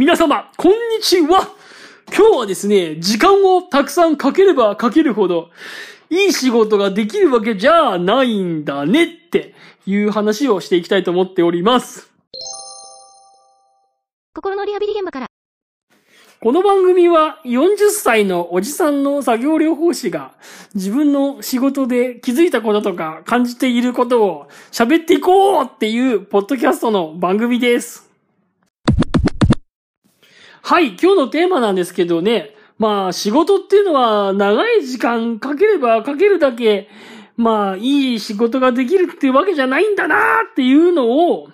皆様、こんにちは。今日はですね、時間をたくさんかければかけるほど、いい仕事ができるわけじゃないんだねっていう話をしていきたいと思っております。心のリハビリ現場から。この番組は40歳のおじさんの作業療法士が自分の仕事で気づいたこととか感じていることを喋っていこうっていうポッドキャストの番組です。はい、今日のテーマなんですけどね、まあ仕事っていうのは長い時間かければかけるだけ、まあいい仕事ができるっていうわけじゃないんだなっていうのを、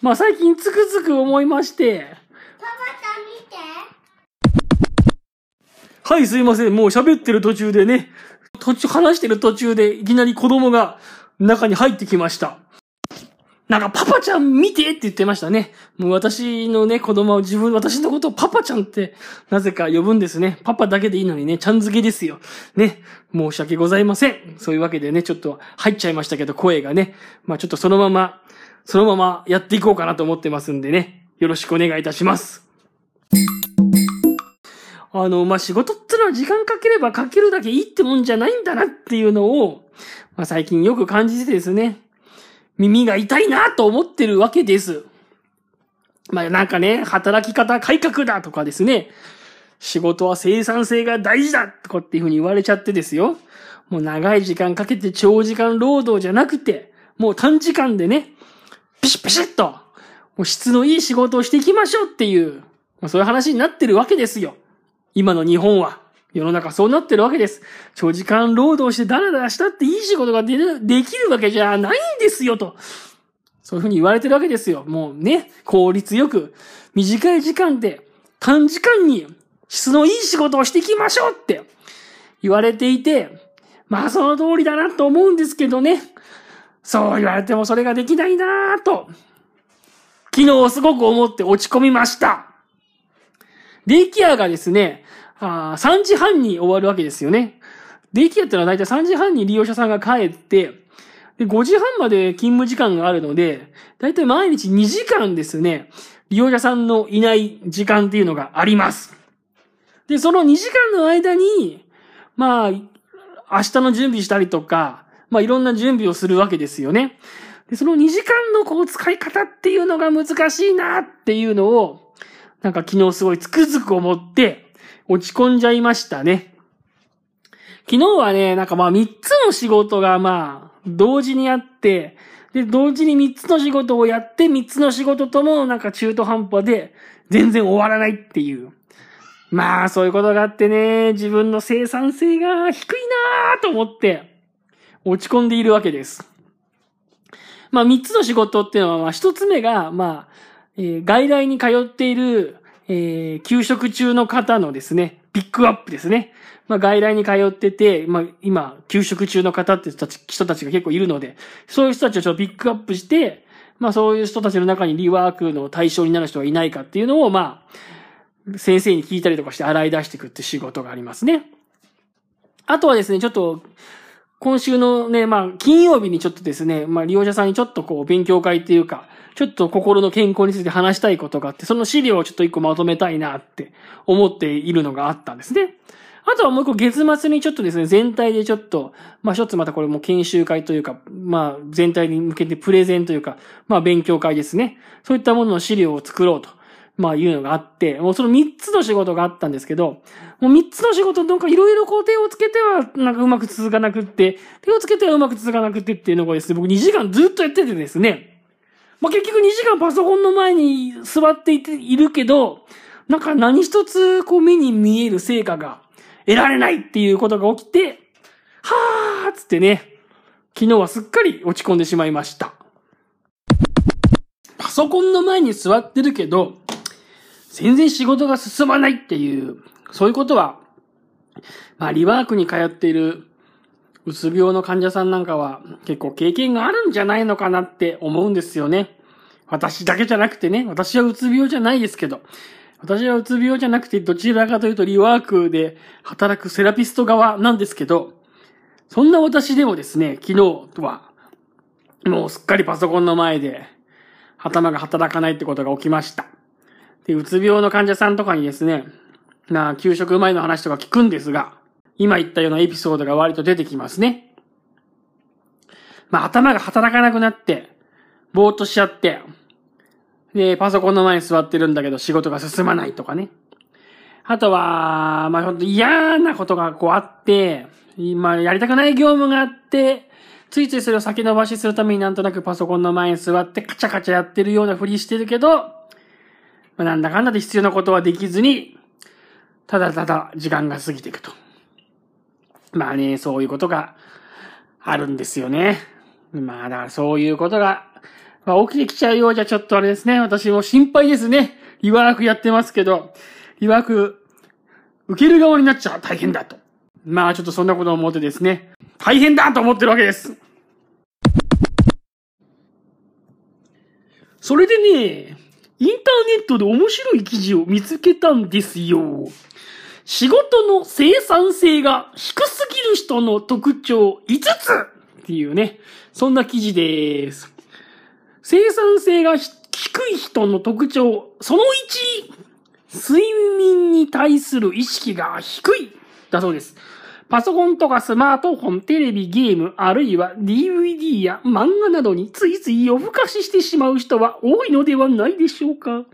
まあ最近つくづく思いまして、パパさん見て。はい、すいません。もう喋ってる途中でね、途中、話してる途中でいきなり子供が中に入ってきました。なんか、パパちゃん見てって言ってましたね。もう私のね、子供は自分、私のことをパパちゃんって、なぜか呼ぶんですね。パパだけでいいのにね、ちゃん付けですよ。ね。申し訳ございません。そういうわけでね、ちょっと入っちゃいましたけど、声がね。まあちょっとそのまま、そのままやっていこうかなと思ってますんでね。よろしくお願いいたします。あの、まあ、仕事ってのは時間かければかけるだけいいってもんじゃないんだなっていうのを、まあ、最近よく感じてですね、耳が痛いなと思ってるわけです。まあ、なんかね、働き方改革だとかですね、仕事は生産性が大事だとかっていうふうに言われちゃってですよ。もう長い時間かけて長時間労働じゃなくて、もう短時間でね、ピシッピシッと、もう質のいい仕事をしていきましょうっていう、そういう話になってるわけですよ。今の日本は、世の中そうなってるわけです。長時間労働してダラダラしたっていい仕事がでるできるわけじゃないんですよと。そういうふうに言われてるわけですよ。もうね、効率よく、短い時間で、短時間に質のいい仕事をしていきましょうって言われていて、まあその通りだなと思うんですけどね。そう言われてもそれができないなぁと、昨日すごく思って落ち込みました。デイケアがですね、あ3時半に終わるわけですよね。デイケアってのは大体3時半に利用者さんが帰って、で、5時半まで勤務時間があるので、大体毎日2時間ですね、利用者さんのいない時間っていうのがあります。で、その2時間の間に、まあ、明日の準備したりとか、まあいろんな準備をするわけですよね。で、その2時間のこう使い方っていうのが難しいなっていうのを、なんか昨日すごいつくづく思って、落ち込んじゃいましたね。昨日はね、なんかまあ3つの仕事がまあ、同時にあって、で、同時に3つの仕事をやって、3つの仕事ともなんか中途半端で、全然終わらないっていう。まあ、そういうことがあってね、自分の生産性が低いなぁと思って、落ち込んでいるわけです。まあ、3つの仕事っていうのは、まあ、1つ目が、まあ、えー外来に通っている、えー休職中の方のですね、ピックアップですね。まあ、外来に通ってて、まあ、今、休職中の方って人たち人たちが結構いるので、そういう人たちをちょっとピックアップして、まあ、そういう人たちの中にリワークの対象になる人がいないかっていうのを、まあ、先生に聞いたりとかして洗い出していくって仕事がありますね。あとはですね、ちょっと、今週のね、まあ、金曜日にちょっとですね、まあ、利用者さんにちょっとこう、勉強会っていうか、ちょっと心の健康について話したいことがあって、その資料をちょっと一個まとめたいなって思っているのがあったんですね。あとはもう一個月末にちょっとですね、全体でちょっと、まあ一つまたこれも研修会というか、まあ全体に向けてプレゼンというか、まあ勉強会ですね。そういったものの資料を作ろうと。まあいうのがあって、もうその3つの仕事があったんですけど、もう3つの仕事なんかいろいろこう手をつけてはなんかうまく続かなくって、手をつけてはうまく続かなくってっていうのがですね、僕2時間ずっとやっててですね、まあ結局2時間パソコンの前に座っていているけど、なんか何一つこう目に見える成果が得られないっていうことが起きて、はーっつってね、昨日はすっかり落ち込んでしまいました。パソコンの前に座ってるけど、全然仕事が進まないっていう、そういうことは、まあ、リワークに通っている、うつ病の患者さんなんかは結構経験があるんじゃないのかなって思うんですよね。私だけじゃなくてね、私はうつ病じゃないですけど、私はうつ病じゃなくて、どちらかというとリワークで働くセラピスト側なんですけど、そんな私でもですね、昨日とは、もうすっかりパソコンの前で、頭が働かないってことが起きました。で、うつ病の患者さんとかにですね、まあ、給食前の話とか聞くんですが、今言ったようなエピソードが割と出てきますね。まあ、頭が働かなくなって、ぼーっとしちゃって、で、パソコンの前に座ってるんだけど仕事が進まないとかね。あとは、まあ、ほんと嫌なことがこうあって、今やりたくない業務があって、ついついそれを先延ばしするためになんとなくパソコンの前に座ってカチャカチャやってるようなふりしてるけど、まあ、なんだかんだで必要なことはできずに、ただただ時間が過ぎていくと。まあね、そういうことがあるんですよね。まあだからそういうことが、まあ、起きてきちゃうようじゃちょっとあれですね。私も心配ですね。言わなくやってますけど、言わく受ける側になっちゃ大変だと。まあちょっとそんなことを思ってですね、大変だと思ってるわけです。それでね、インターネットで面白い記事を見つけたんですよ。仕事の生産性が低すぎる人の特徴5つっていうね、そんな記事です。生産性が低い人の特徴、その1、睡眠に対する意識が低いだそうです。パソコンとかスマートフォン、テレビ、ゲーム、あるいは DVD や漫画などについつい夜更かししてしまう人は多いのではないでしょうか。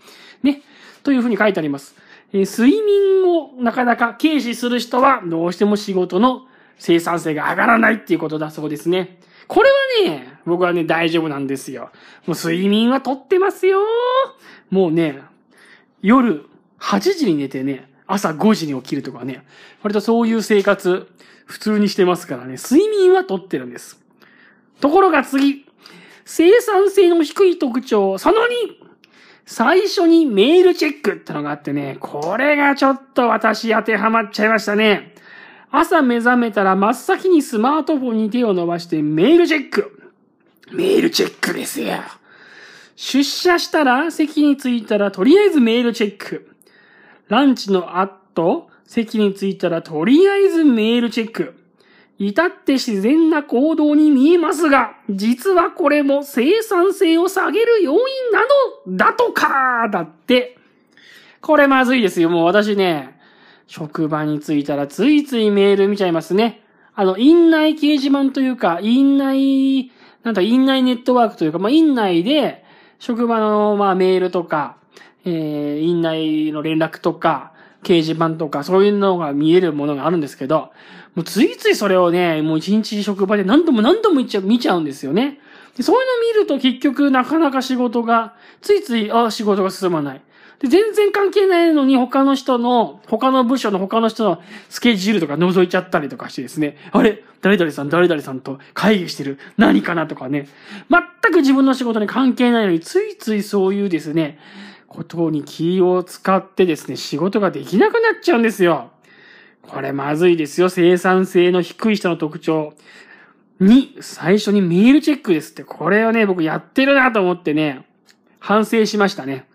ね。というふうに書いてあります。睡眠をなかなか軽視する人はどうしても仕事の生産性が上がらないっていうことだそうですね。これはね、僕はね、大丈夫なんですよ。もう睡眠はとってますよ。もうね、夜8時に寝てね、朝5時に起きるとかね、割とそういう生活、普通にしてますからね、睡眠はとってるんです。ところが次、生産性の低い特徴、その2、最初にメールチェックってのがあってね、これがちょっと私当てはまっちゃいましたね。朝目覚めたら真っ先にスマートフォンに手を伸ばしてメールチェック。メールチェックですよ。出社したら席に着いたらとりあえずメールチェック。ランチの後、席に着いたらとりあえずメールチェック。至って自然な行動に見えますが、実はこれも生産性を下げる要因なのだとかだって。これまずいですよ。もう私ね、職場に着いたらついついメール見ちゃいますね。あの、院内掲示板というか、院内、なんだ、院内ネットワークというか、まあ、院内で、職場の、まあ、メールとか、えー、院内の連絡とか、掲示板とか、そういうのが見えるものがあるんですけど、もうついついそれをね、もう一日職場で何度も何度も見ちゃう、見ちゃうんですよね。でそういうの見ると結局なかなか仕事が、ついつい、あ仕事が進まない。で、全然関係ないのに他の人の、他の部署の他の人のスケジュールとか覗いちゃったりとかしてですね、あれ誰々さん、誰々さんと会議してる。何かなとかね。全く自分の仕事に関係ないのに、ついついそういうですね、ことに気を使ってですね、仕事ができなくなっちゃうんですよ。これまずいですよ。生産性の低い人の特徴。に、最初にメールチェックですって。これをね、僕やってるなと思ってね、反省しましたね。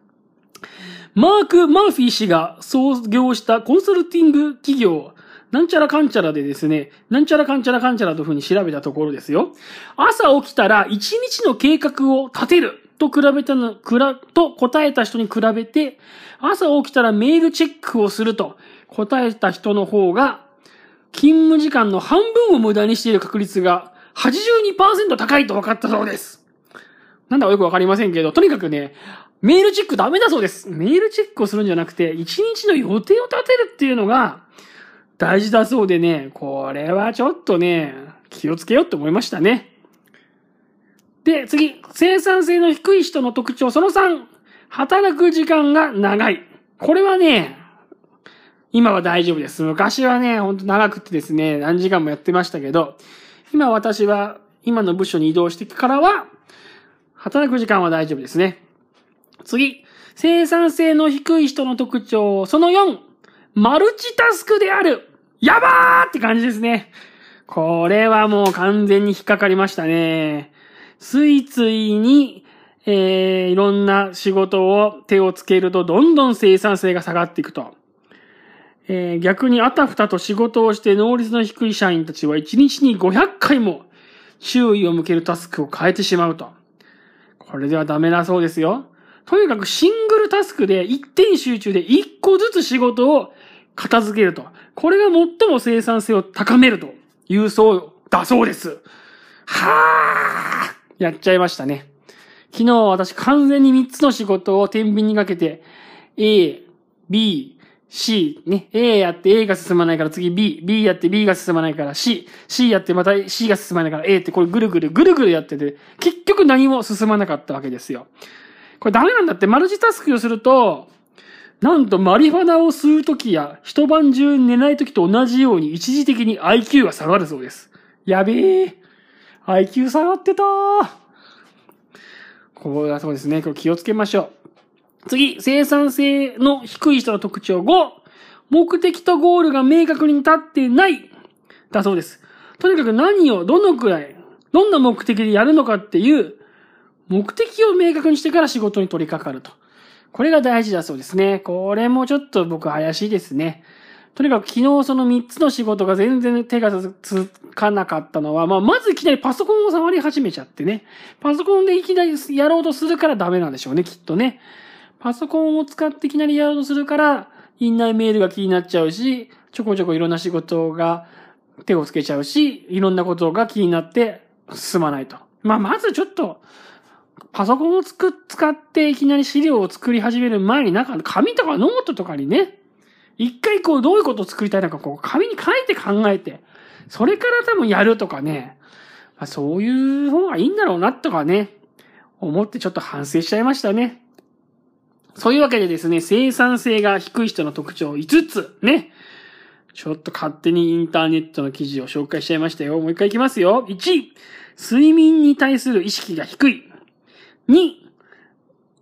マーク・マーフィー氏が創業したコンサルティング企業、なんちゃらかんちゃらでですね、なんちゃらかんちゃらかんちゃらというふうに調べたところですよ。朝起きたら一日の計画を立てると比べたの、くら、と答えた人に比べて、朝起きたらメールチェックをすると答えた人の方が、勤務時間の半分を無駄にしている確率が82%高いと分かったそうです。なんだかよくわかりませんけど、とにかくね、メールチェックダメだそうです。メールチェックをするんじゃなくて、一日の予定を立てるっていうのが大事だそうでね、これはちょっとね、気をつけようって思いましたね。で、次、生産性の低い人の特徴、その3、働く時間が長い。これはね、今は大丈夫です。昔はね、ほんと長くてですね、何時間もやってましたけど、今私は、今の部署に移動してからは、働く時間は大丈夫ですね。次、生産性の低い人の特徴、その4、マルチタスクである。やばーって感じですね。これはもう完全に引っかかりましたね。ついついに、えー、いろんな仕事を手をつけるとどんどん生産性が下がっていくと。えー、逆にあたふたと仕事をして能率の低い社員たちは1日に500回も注意を向けるタスクを変えてしまうと。これではダメなそうですよ。とにかくシングルタスクで一点集中で一個ずつ仕事を片付けると。これが最も生産性を高めるというそうだそうです。はあやっちゃいましたね。昨日私完全に3つの仕事を天秤にかけて A、B、C、ね、A やって A が進まないから次 B、B やって B が進まないから C、C やってまた C が進まないから A ってこれぐるぐるぐるぐるやってて、結局何も進まなかったわけですよ。これダメなんだって、マルチタスクをすると、なんとマリファナを吸うときや一晩中寝ないときと同じように一時的に IQ が下がるそうです。やべえ。IQ 下がってたこれはそうですね。これ気をつけましょう。次、生産性の低い人の特徴5。目的とゴールが明確に立ってない。だそうです。とにかく何をどのくらい、どんな目的でやるのかっていう目的を明確にしてから仕事に取り掛かると。これが大事だそうですね。これもちょっと僕怪しいですね。とにかく昨日その3つの仕事が全然手がつかなかったのは、まあ、まずいきなりパソコンを触り始めちゃってね。パソコンでいきなりやろうとするからダメなんでしょうね、きっとね。パソコンを使っていきなりやろうとするから、院内メールが気になっちゃうし、ちょこちょこいろんな仕事が手をつけちゃうし、いろんなことが気になって進まないと。まあ、まずちょっと、パソコンをつく、使っていきなり資料を作り始める前になんか紙とかノートとかにね、一回こうどういうことを作りたいのかこう紙に書いて考えて、それから多分やるとかね、まあ、そういう方がいいんだろうなとかね、思ってちょっと反省しちゃいましたね。そういうわけでですね、生産性が低い人の特徴5つ、ね。ちょっと勝手にインターネットの記事を紹介しちゃいましたよ。もう一回いきますよ。1、睡眠に対する意識が低い。2、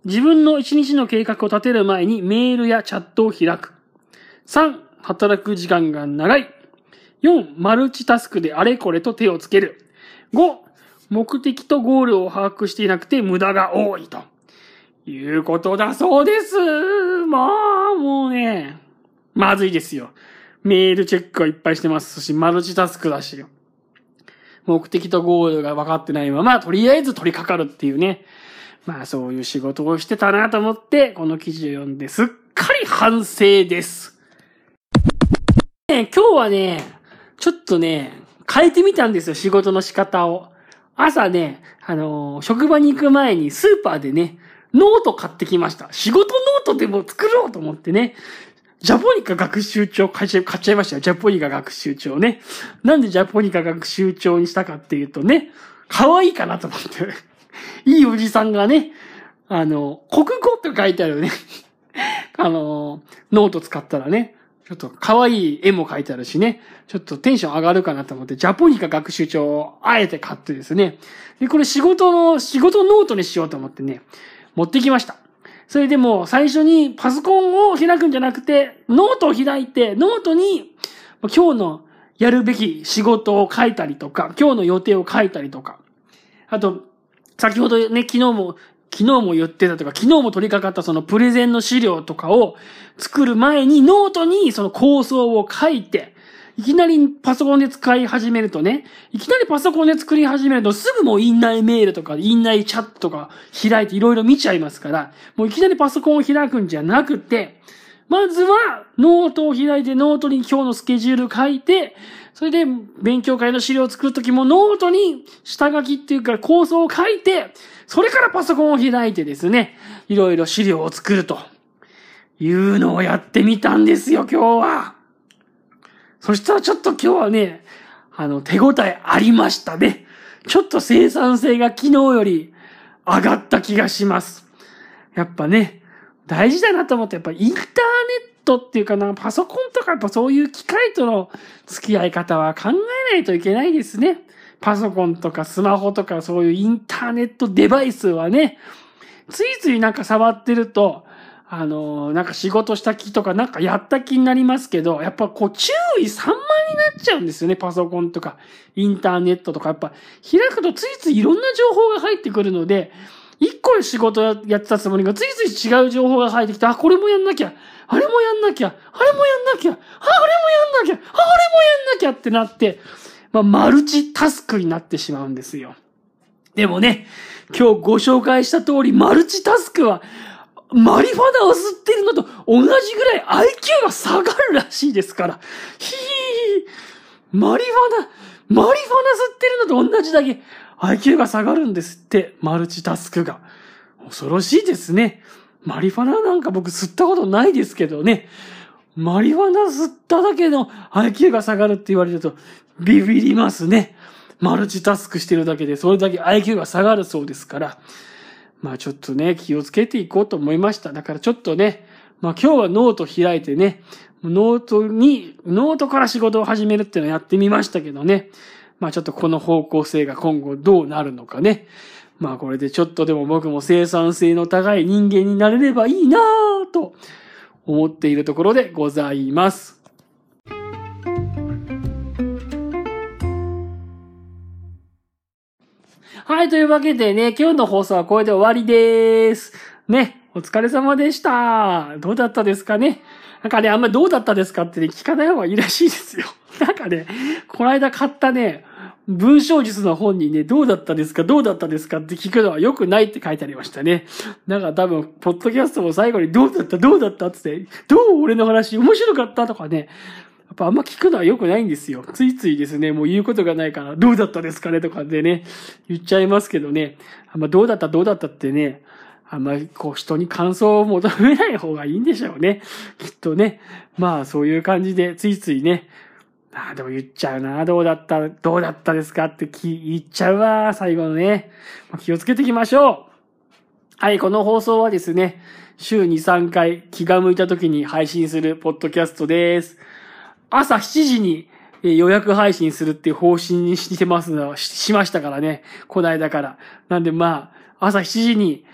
自分の一日の計画を立てる前にメールやチャットを開く。3、働く時間が長い。4、マルチタスクであれこれと手をつける。5、目的とゴールを把握していなくて無駄が多いと。いうことだそうです。まあ、もうね、まずいですよ。メールチェックをいっぱいしてますし、マルチタスクだし。目的とゴールが分かってないまま、とりあえず取り掛かるっていうね。まあそういう仕事をしてたなと思って、この記事を読んですっかり反省です。ね、今日はね、ちょっとね、変えてみたんですよ、仕事の仕方を。朝ね、あのー職場に行く前にスーパーでね、ノート買ってきました。仕事ノートでも作ろうと思ってね。ジャポニカ学習帳買っちゃいましたよ。ジャポニカ学習帳ね。なんでジャポニカ学習帳にしたかっていうとね、可愛いかなと思って。いいおじさんがね、あの、国語って書いてあるね。あの、ノート使ったらね、ちょっと可愛い絵も描いてあるしね、ちょっとテンション上がるかなと思って、ジャポニカ学習帳をあえて買ってですね、で、これ仕事の、仕事ノートにしようと思ってね、持ってきました。それでも最初にパソコンを開くんじゃなくて、ノートを開いて、ノートに今日のやるべき仕事を書いたりとか、今日の予定を書いたりとか、あと、先ほどね、昨日も、昨日も言ってたとか、昨日も取り掛かったそのプレゼンの資料とかを作る前にノートにその構想を書いて、いきなりパソコンで使い始めるとね、いきなりパソコンで作り始めるとすぐもう院内メールとか、院内チャットとか開いていろいろ見ちゃいますから、もういきなりパソコンを開くんじゃなくて、まずはノートを開いてノートに今日のスケジュール書いて、それで勉強会の資料を作るときもノートに下書きっていうか構想を書いて、それからパソコンを開いてですね、いろいろ資料を作るというのをやってみたんですよ、今日は。そしたらちょっと今日はね、あの、手応えありましたね。ちょっと生産性が昨日より上がった気がします。やっぱね、大事だなと思って、やっぱインターネットっていうかな、パソコンとかやっぱそういう機械との付き合い方は考えないといけないですね。パソコンとかスマホとかそういうインターネットデバイスはね、ついついなんか触ってると、あのなんか仕事した気とかなんかやった気になりますけど、やっぱこう注意散漫になっちゃうんですよね、パソコンとか。インターネットとか。やっぱ開くとついついいろんな情報が入ってくるので、一個で仕事やってたつもりがついつい違う情報が入ってきて、あ、これもやんなきゃ、あれもやんなきゃ、あれもやんなきゃ、あ、れもやんなきゃ、あ、あれもやんなきゃってなって、まあ、マルチタスクになってしまうんですよ。でもね、今日ご紹介した通り、マルチタスクはマリファナを吸ってるのと同じぐらい IQ が下がるらしいですから。ひー、マリファナ、マリファナ吸ってるのと同じだけ IQ が下がるんですって、マルチタスクが。恐ろしいですね。マリファナなんか僕吸ったことないですけどね。マリファナ吸っただけの IQ が下がるって言われるとビビりますね。マルチタスクしてるだけでそれだけ IQ が下がるそうですから。まあちょっとね、気をつけていこうと思いました。だからちょっとね、まあ今日はノート開いてね、ノートに、ノートから仕事を始めるっていうのをやってみましたけどね。まあちょっとこの方向性が今後どうなるのかね。まあこれでちょっとでも僕も生産性の高い人間になれればいいなぁと思っているところでございます。はい、というわけでね、今日の放送はこれで終わりです。ね、お疲れ様でした。どうだったですかね？なんかね、あんまりどうだったですかってね、聞かない方がいいらしいですよ。なんかね、この間買ったね、文章術の本にね、どうだったですか？どうだったですかって聞くのは良くないって書いてありましたね。だか多分、ポッドキャストも最後にどうだった？どうだった？って、どう俺の話面白かった？とかね、っぱあんま聞くのは良くないんですよ。ついついですね、もう言うことがないから、どうだったですかねとかでね、言っちゃいますけどね、あんまどうだったどうだったってね、あんまりこう人に感想を求めない方がいいんでしょうね。きっとね。まあそういう感じでついついね、ああ、でも言っちゃうな。どうだった、どうだったですかって言っちゃうわ。最後のね。気をつけていきましょう。はい、この放送はですね、週2、3回気が向いた時に配信するポッドキャストです。朝7時に予約配信するっていう方針にしてますの、しましたからね。こないだから。なんでまあ、朝7時に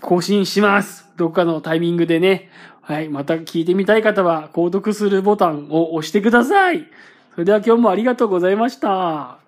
更新します。どっかのタイミングでね。はい。また聞いてみたい方は、購読するボタンを押してください。それでは今日もありがとうございました。